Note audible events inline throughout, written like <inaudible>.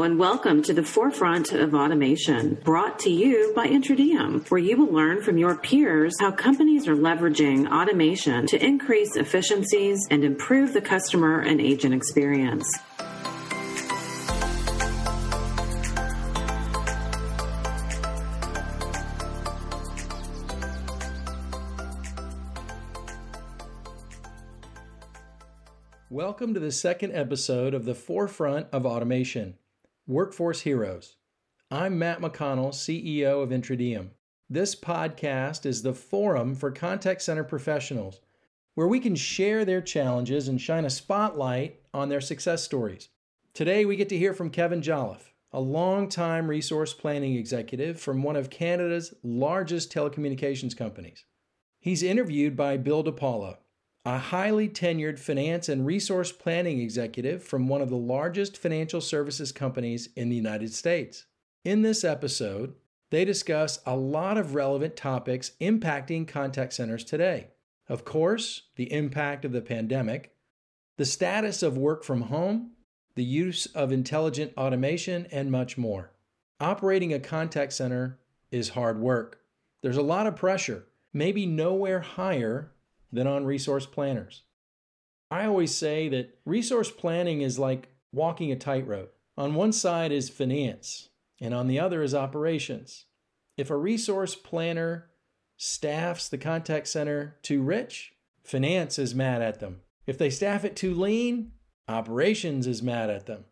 And welcome to the Forefront of Automation, brought to you by Intradiem, where you will learn from your peers how companies are leveraging automation to increase efficiencies and improve the customer and agent experience. Welcome to the second episode of the Forefront of Automation Workforce Heroes. I'm Matt McConnell, CEO of Intradiem. This podcast is the forum for contact center professionals where we can share their challenges and shine a spotlight on their success stories. Today, we get to hear from Kevin Joliffe, a long-time resource planning executive from one of Canada's largest telecommunications companies. He's interviewed by Bill DiPaula, a highly tenured finance and resource planning executive from one of the largest financial services companies in the United States. In this episode, they discuss a lot of relevant topics impacting contact centers today. Of course, the impact of the pandemic, the status of work from home, the use of intelligent automation, and much more. Operating a contact center is hard work. There's a lot of pressure, maybe nowhere higher than on resource planners. I always say that resource planning is like walking a tightrope. On one side is finance, and on the other is operations. If a resource planner staffs the contact center too rich, finance is mad at them. If they staff it too lean, operations is mad at them.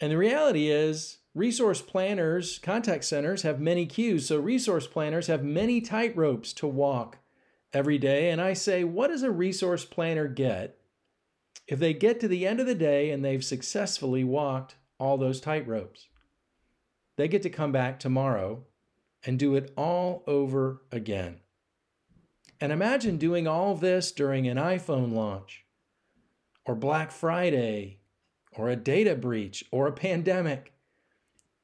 And the reality is, resource planners, contact centers have many queues, so resource planners have many tightropes to walk every day. And I say, what does a resource planner get if they get to the end of the day and they've successfully walked all those tightropes? They get to come back tomorrow and do it all over again. And imagine doing all this during an iPhone launch, or Black Friday, or a data breach, or a pandemic.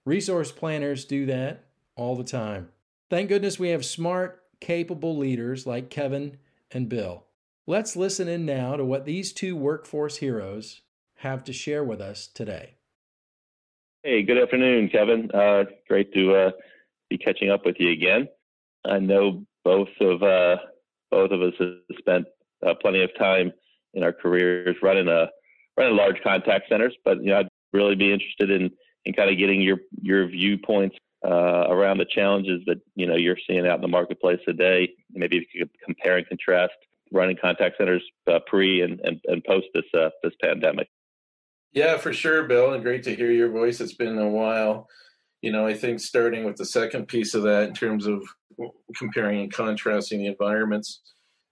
Resource planners do that all the time. Thank goodness we have smart capable leaders like Kevin and Bill. Let's listen in now to what these two workforce heroes have to share with us today. Hey, good afternoon, Kevin. Uh, great to uh, be catching up with you again. I know both of uh, both of us have spent uh, plenty of time in our careers running a running large contact centers, but you know I'd really be interested in in kind of getting your your viewpoints uh, around the challenges that you know you're seeing out in the marketplace today. Maybe if you could compare and contrast running contact centers uh, pre and, and, and post this uh, this pandemic. Yeah, for sure, Bill, and great to hear your voice. It's been a while. You know, I think starting with the second piece of that in terms of comparing and contrasting the environments.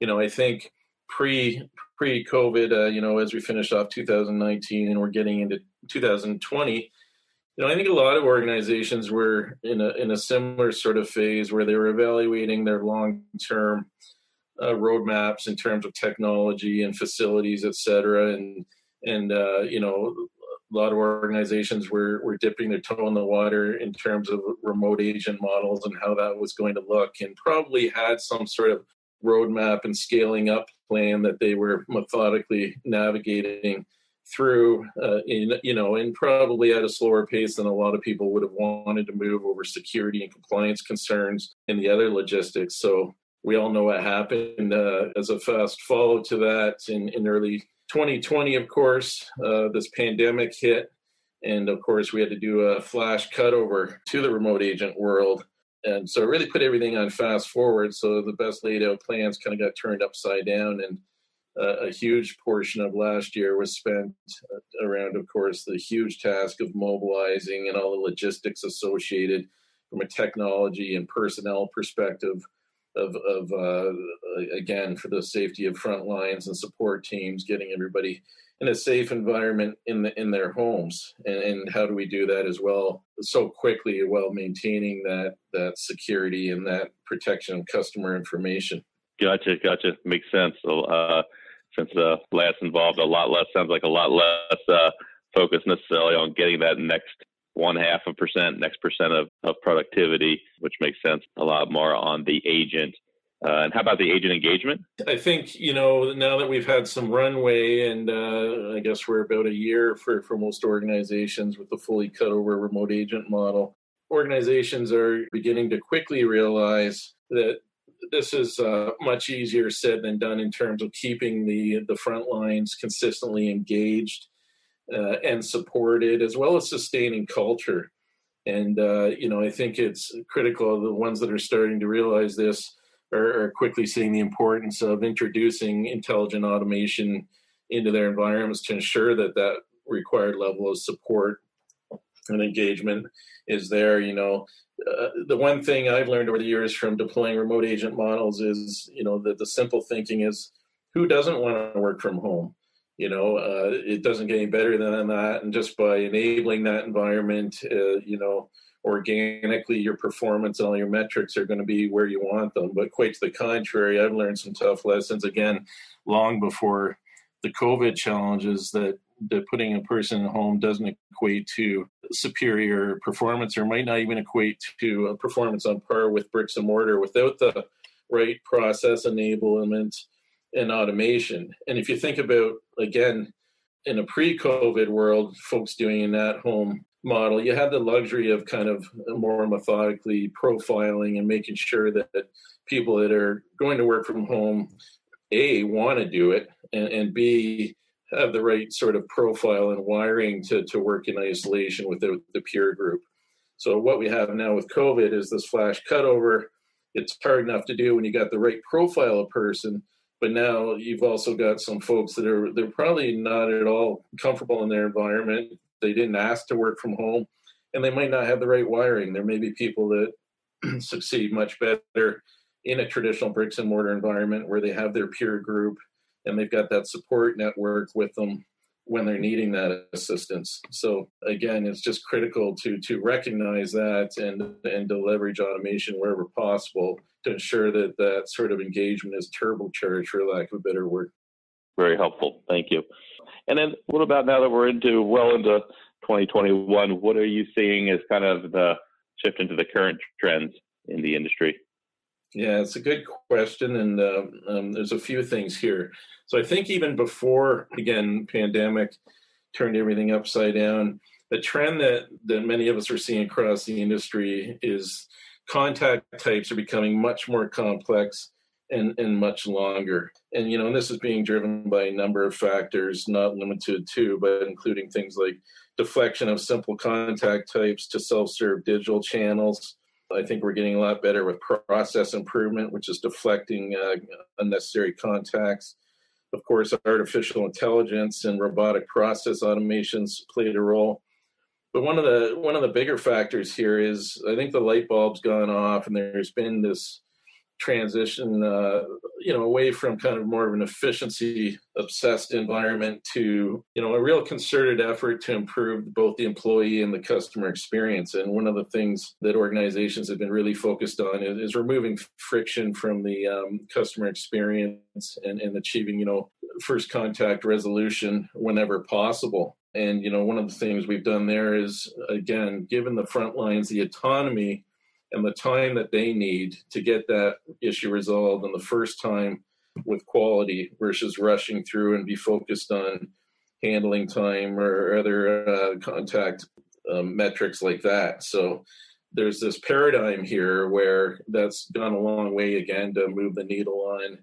You know, I think pre pre COVID, uh, you know, as we finish off 2019 and we're getting into 2020 you know, I think a lot of organizations were in a in a similar sort of phase where they were evaluating their long term uh, roadmaps in terms of technology and facilities, et cetera, and and uh, you know, a lot of organizations were were dipping their toe in the water in terms of remote agent models and how that was going to look, and probably had some sort of roadmap and scaling up plan that they were methodically navigating through uh, in you know and probably at a slower pace than a lot of people would have wanted to move over security and compliance concerns and the other logistics. So we all know what happened uh, as a fast follow to that in, in early 2020 of course uh, this pandemic hit. And of course we had to do a flash cutover to the remote agent world. And so it really put everything on fast forward. So the best laid out plans kind of got turned upside down and a huge portion of last year was spent uh, around, of course, the huge task of mobilizing and all the logistics associated from a technology and personnel perspective of, of uh, again, for the safety of front lines and support teams, getting everybody in a safe environment in the, in their homes. And, and how do we do that as well? So quickly while maintaining that that security and that protection of customer information. Gotcha gotcha. Makes sense. So uh, since uh, last involved a lot less sounds like a lot less uh, focus necessarily on getting that next one half of percent, next percent of, of productivity, which makes sense a lot more on the agent Uh, and how about the agent engagement? I think you know now that we've had some runway, and uh, I guess we're about a year for for most organizations with the fully cut over remote agent model. Organizations are beginning to quickly realize that this is uh, much easier said than done in terms of keeping the the front lines consistently engaged uh, and supported, as well as sustaining culture. And uh, you know, I think it's critical. The ones that are starting to realize this are, are quickly seeing the importance of introducing intelligent automation into their environments to ensure that that required level of support and engagement is there. You know, uh, the one thing I've learned over the years from deploying remote agent models is, you know, that the simple thinking is who doesn't want to work from home? You know, uh, it doesn't get any better than that. And just by enabling that environment, uh, you know, organically your performance and all your metrics are going to be where you want them. But quite to the contrary, I've learned some tough lessons again long before the COVID challenges that that putting a person at home doesn't equate to superior performance or might not even equate to a performance on par with bricks and mortar without the right process enablement and automation. And if you think about again in a pre-COVID world, folks doing an at-home model, you had the luxury of kind of more methodically profiling and making sure that people that are going to work from home, A, want to do it, and, and B, have the right sort of profile and wiring to, to work in isolation with the, the peer group. So what we have now with COVID is this flash cutover. It's hard enough to do when you got the right profile of person, but now you've also got some folks that are they're probably not at all comfortable in their environment they didn't ask to work from home and they might not have the right wiring there may be people that <clears throat> succeed much better in a traditional bricks and mortar environment where they have their peer group and they've got that support network with them when they're needing that assistance. So again, it's just critical to to recognize that and and to leverage automation wherever possible to ensure that that sort of engagement is turbocharged, for lack of a better word. Very helpful. Thank you. And then what about now that we're into well into 2021? What are you seeing as kind of the shift into the current trends in the industry? Yeah, it's a good question, and uh, um, there's a few things here. So I think even before again pandemic turned everything upside down, the trend that that many of us are seeing across the industry is contact types are becoming much more complex and, and much longer. And, you know, and this is being driven by a number of factors, not limited to, but including things like deflection of simple contact types to self serve digital channels. I think we're getting a lot better with process improvement, which is deflecting uh, unnecessary contacts. Of course, artificial intelligence and robotic process automations played a role. But one of the one of the bigger factors here is I think the light bulb's gone off, and there's been this transition, uh, you know, away from kind of more of an efficiency obsessed environment to, you know, a real concerted effort to improve both the employee and the customer experience. And one of the things that organizations have been really focused on is, is removing friction from the um, customer experience and, and achieving, you know, first contact resolution whenever possible. And, you know, one of the things we've done there is, again, given the front lines the autonomy and the time that they need to get that issue resolved in the first time with quality versus rushing through and be focused on handling time or other uh, contact um, metrics like that. So there's this paradigm here where that's gone a long way again to move the needle on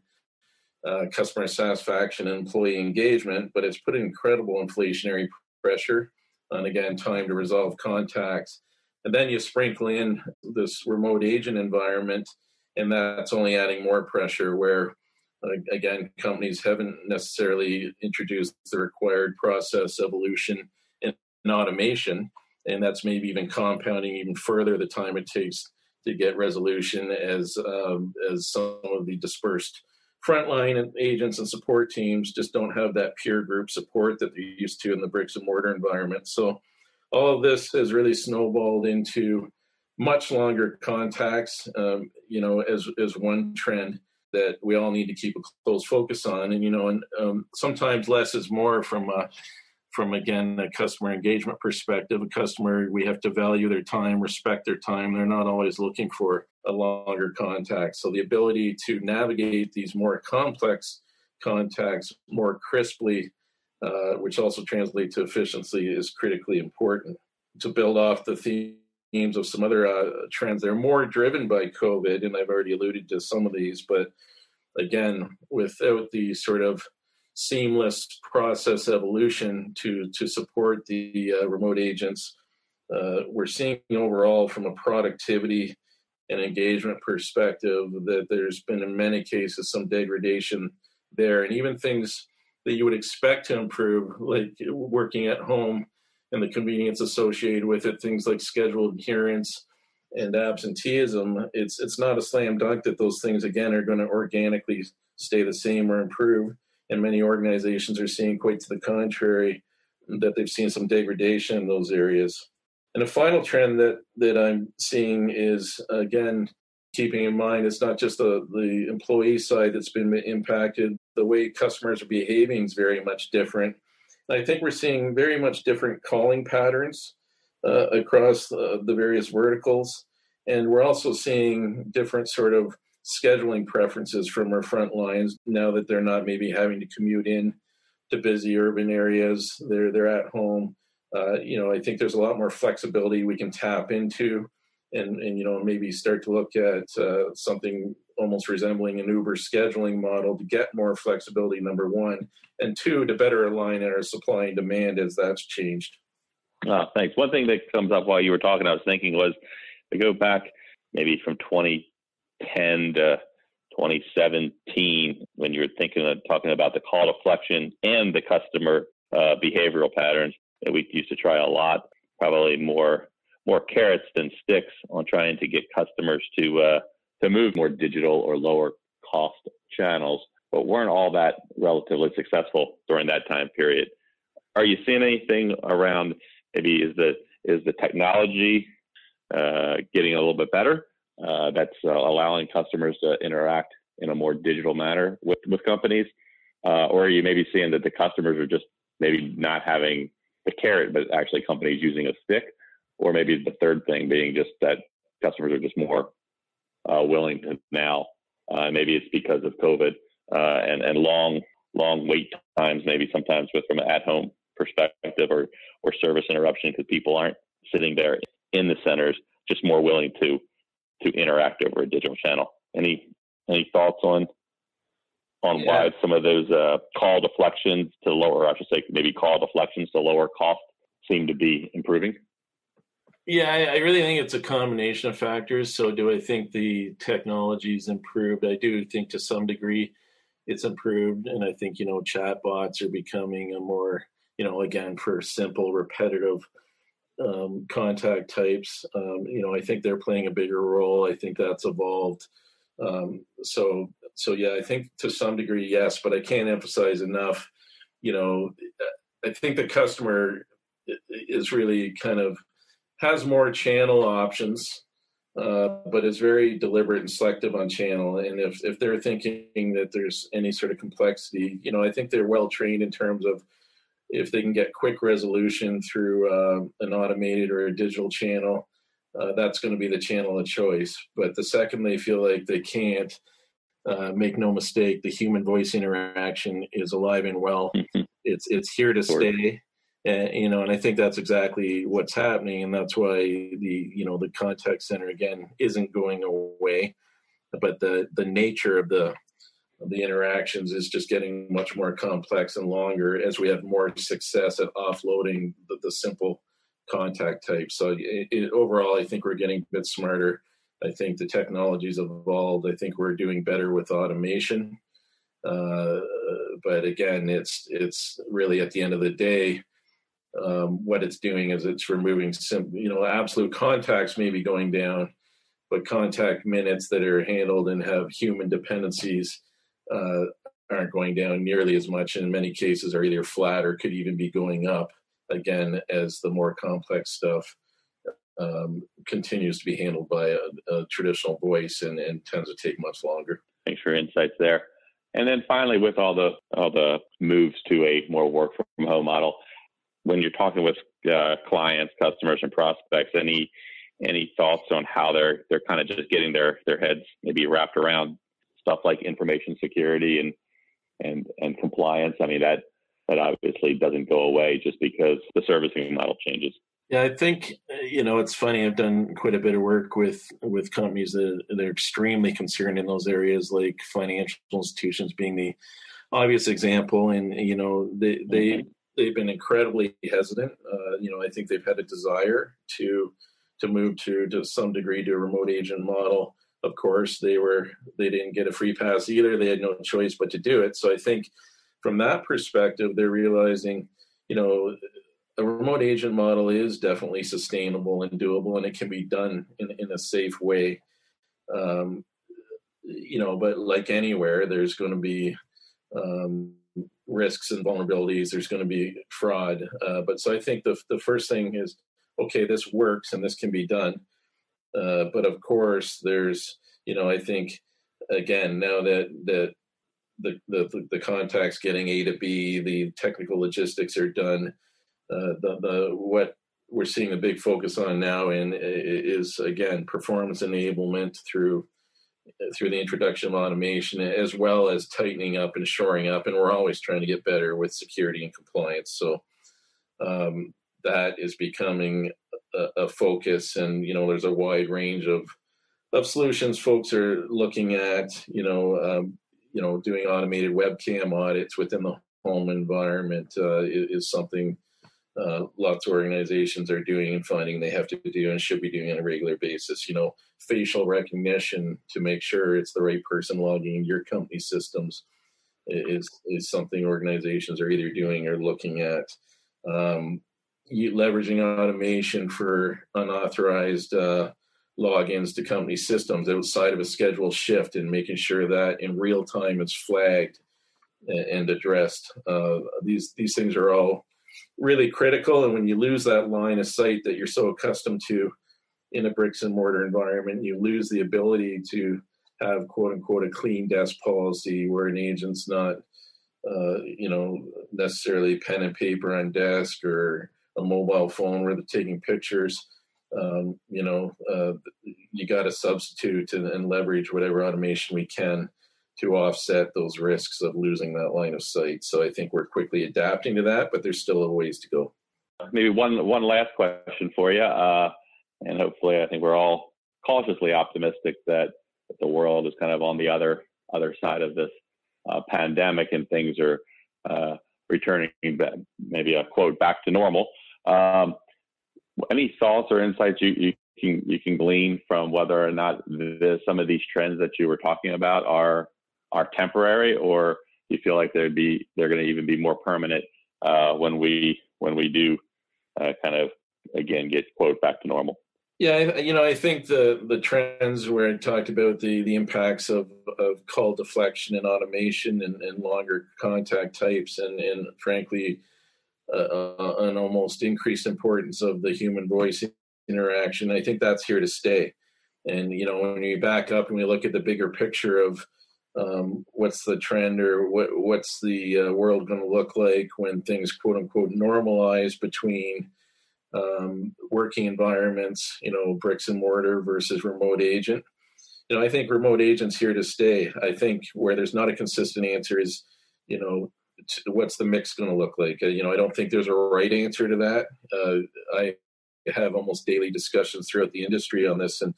uh, customer satisfaction and employee engagement, but it's put incredible inflationary pressure on again time to resolve contacts and then you sprinkle in this remote agent environment, and that's only adding more pressure where, again, companies haven't necessarily introduced the required process evolution and automation. And that's maybe even compounding even further the time it takes to get resolution as um, as some of the dispersed frontline agents and support teams just don't have that peer group support that they're used to in the bricks and mortar environment. So all of this has really snowballed into much longer contacts, um, you know, as, as one trend that we all need to keep a close focus on. And, you know, and um, sometimes less is more from from again a customer engagement perspective. A customer we have to value their time respect their time. They're not always looking for a longer contact. So the ability to navigate these more complex contacts more crisply uh, which also translates to efficiency is critically important to build off the themes of some other uh, trends they're more driven by covid and i've already alluded to some of these but again without the sort of seamless process evolution to to support the uh, remote agents. Uh, we're seeing overall from a productivity and engagement perspective that there's been in many cases some degradation there, and even things that you would expect to improve, like working at home and the convenience associated with it, things like scheduled adherence and absenteeism. It's it's not a slam dunk that those things again are going to organically stay the same or improve and many organizations are seeing quite to the contrary that they've seen some degradation in those areas. And a final trend that that I'm seeing is again keeping in mind it's not just the the employee side that's been impacted. The way customers are behaving is very much different. I think we're seeing very much different calling patterns uh, across uh, the various verticals, and we're also seeing different sort of scheduling preferences from our front lines now that they're not maybe having to commute in to busy urban areas. They're they're at home. Uh, you know, I think there's a lot more flexibility we can tap into, and and you know maybe start to look at uh, something almost resembling an Uber scheduling model to get more flexibility. Number one, and two, to better align our supply and demand as that's changed. Oh, thanks. One thing that comes up while you were talking, I was thinking was, to go back maybe from 2010 to 2017 when you're thinking of talking about the call deflection and the customer uh, behavioral patterns that we used to try a lot probably more more carrots than sticks on trying to get customers to uh, to move more digital or lower cost channels but weren't all that relatively successful during that time period are you seeing anything around maybe is the is the technology uh, getting a little bit better uh, that's uh, allowing customers to interact in a more digital manner with, with companies? Uh, or are you maybe seeing that the customers are just maybe not having the carrot, but actually companies using a stick? Or maybe the third thing being just that customers are just more uh, willing to now. Uh, maybe it's because of COVID uh, and, and long, long wait times, maybe sometimes with from an at home perspective or, or service interruption because people aren't sitting there in the centers, just more willing to to interact over a digital channel. Any any thoughts on on yeah. why some of those uh, call deflections to lower, I should say, maybe call deflections to lower cost seem to be improving? Yeah, I, I really think it's a combination of factors. So, do I think the technology's improved? I do think to some degree it's improved, and I think you know chatbots are becoming a more you know again for simple repetitive um, contact types. Um, you know, I think they're playing a bigger role. I think that's evolved. Um, so, so yeah, I think to some degree, yes, but I can't emphasize enough. You know, I think the customer is really kind of has more channel options, uh, but is very deliberate and selective on channel. And if if they're thinking that there's any sort of complexity, you know, I think they're well trained in terms of if they can get quick resolution through uh, an automated or a digital channel, uh, that's going to be the channel of choice. But the second they feel like they can't, uh, make no mistake, the human voice interaction is alive and well. Mm-hmm. It's it's here to stay, and you know, and I think that's exactly what's happening, and that's why the you know the contact center again isn't going away, but the the nature of the of the interactions is just getting much more complex and longer as we have more success at offloading the, the simple contact type. So it, it, overall, I think we're getting a bit smarter. I think the technology's evolved. I think we're doing better with automation. Uh, but again, it's it's really at the end of the day, um, what it's doing is it's removing some, you know, absolute contacts may be going down, but contact minutes that are handled and have human dependencies uh, aren't going down nearly as much. And in many cases, are either flat or could even be going up again as the more complex stuff um, continues to be handled by a, a traditional voice and, and, tends to take much longer. Thanks for your insights there. And then finally, with all the all the moves to a more work from home model, when you're talking with uh, clients, customers, and prospects, any any thoughts on how they're they're kind of just getting their their heads maybe wrapped around stuff like information security and and and compliance? I mean that that obviously doesn't go away just because the servicing model changes. Yeah, I think you know it's funny. I've done quite a bit of work with with companies that they're extremely concerned in those areas, like financial institutions being the obvious example. And you know they they mm-hmm. They've been incredibly hesitant. Uh, you know, I think they've had a desire to to move to to some degree to a remote agent model. Of course, they were they didn't get a free pass either. They had no choice but to do it. So I think from that perspective, they're realizing, you know, a remote agent model is definitely sustainable and doable, and it can be done in, in a safe way. Um, you know, but like anywhere, there's going to be um, risks and vulnerabilities. There's going to be fraud. Uh, but so I think the the first thing is, okay, this works and this can be done. Uh, but of course, there's you know, I think again now that that the the the contacts getting A to B, the technical logistics are done uh, the the what we're seeing a big focus on now and is again performance enablement through through the introduction of automation as well as tightening up and shoring up and we're always trying to get better with security and compliance. So um, that is becoming a, a, focus and you know there's a wide range of of solutions folks are looking at you know um, you know doing automated webcam audits within the home environment uh, is, is something uh, lots of organizations are doing and finding they have to do and should be doing on a regular basis. You know, facial recognition to make sure it's the right person logging into your company systems is is something organizations are either doing or looking at. Um, leveraging automation for unauthorized uh, logins to company systems outside of a scheduled shift and making sure that in real time it's flagged and addressed. Uh, these these things are all really critical. And when you lose that line of sight that you're so accustomed to in a bricks and mortar environment, you lose the ability to have quote unquote a clean desk policy where an agent's not, uh, you know, necessarily pen and paper on desk or a mobile phone where they're taking pictures. Um, you know, uh, you got to substitute and, and leverage whatever automation we can to offset those risks of losing that line of sight. So I think we're quickly adapting to that, but there's still a ways to go. Maybe one one last question for you, uh, and hopefully, I think we're all cautiously optimistic that, that, the world is kind of on the other other side of this uh, pandemic and things are uh, returning, back, maybe a quote back to normal. Um, any thoughts or insights you, you can you can glean from whether or not the, some of these trends that you were talking about are are temporary, or you feel like they'd be they're going to even be more permanent uh, when we when we do uh, kind of again get quote back to normal? Yeah, you know, I think the the trends where I talked about the the impacts of of call deflection and automation and, and longer contact types, and and frankly, uh, uh, an almost increased importance of the human voice interaction. I think that's here to stay. And you know, when we back up and we look at the bigger picture of um, what's the trend or what what's the uh, world going to look like when things quote unquote normalize between um, working environments, you know, bricks and mortar versus remote agent. You know, I think remote agents here to stay. I think where there's not a consistent answer is, you know, what's the mix going to look like? Uh, you know, I don't think there's a right answer to that. Uh, I have almost daily discussions throughout the industry on this, and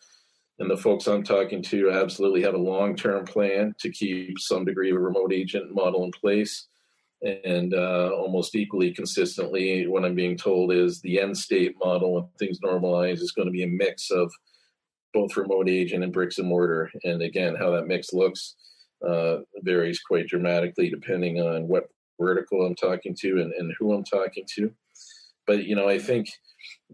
and the folks I'm talking to absolutely have a long term plan to keep some degree of a remote agent model in place. And uh, almost equally consistently, what I'm being told is the end state model, when things normalize, is going to be a mix of both remote agent and bricks and mortar. And again, how that mix looks uh, varies quite dramatically depending on what vertical I'm talking to and, and who I'm talking to. But, you know, I think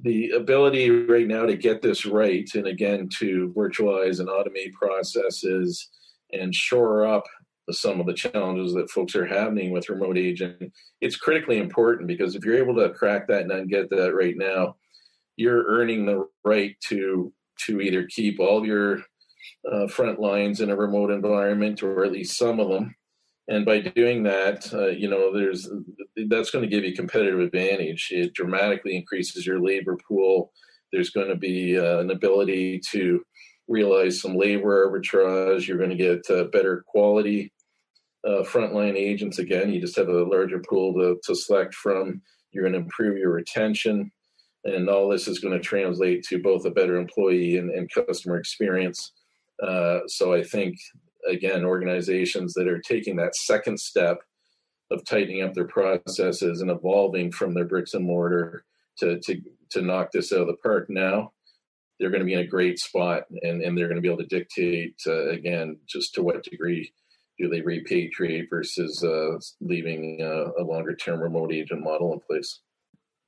the ability right now to get this right and again to virtualize and automate processes and shore up some of the challenges that folks are having with remote agent it's critically important because if you're able to crack that and get that right now you're earning the right to to either keep all your uh, front lines in a remote environment or at least some of them And by doing that, uh, you know, there's that's going to give you competitive advantage. It dramatically increases your labor pool. There's going to be uh, an ability to realize some labor arbitrage. You're going to get uh, better quality uh, frontline agents. Again, you just have a larger pool to, to select from. You're going to improve your retention. And all this is going to translate to both a better employee and, and customer experience. Uh, so I think, again, organizations that are taking that second step of tightening up their processes and evolving from their bricks and mortar to, to, to knock this out of the park. Now they're going to be in a great spot and, and they're going to be able to dictate uh, again just to what degree do they repatriate versus uh, leaving uh, a longer term remote agent model in place.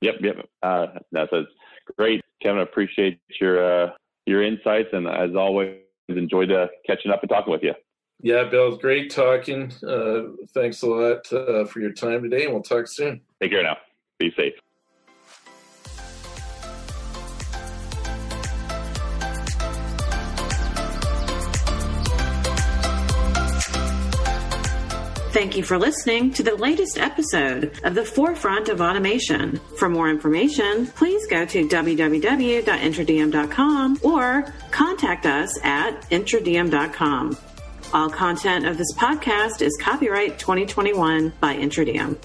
Yep yep. Uh, that's, great kevin appreciate your uh, your insights and as always enjoyed catching up and talking with you yeah bill great talking Uh, thanks a lot uh, for your time today and we'll talk soon take care now be safe Thank you for listening to the latest episode of the Forefront of Automation. For more information, please go to www.intradiem.com or contact us at intradiem.com. All content of this podcast is copyright 2021 by Intradiem.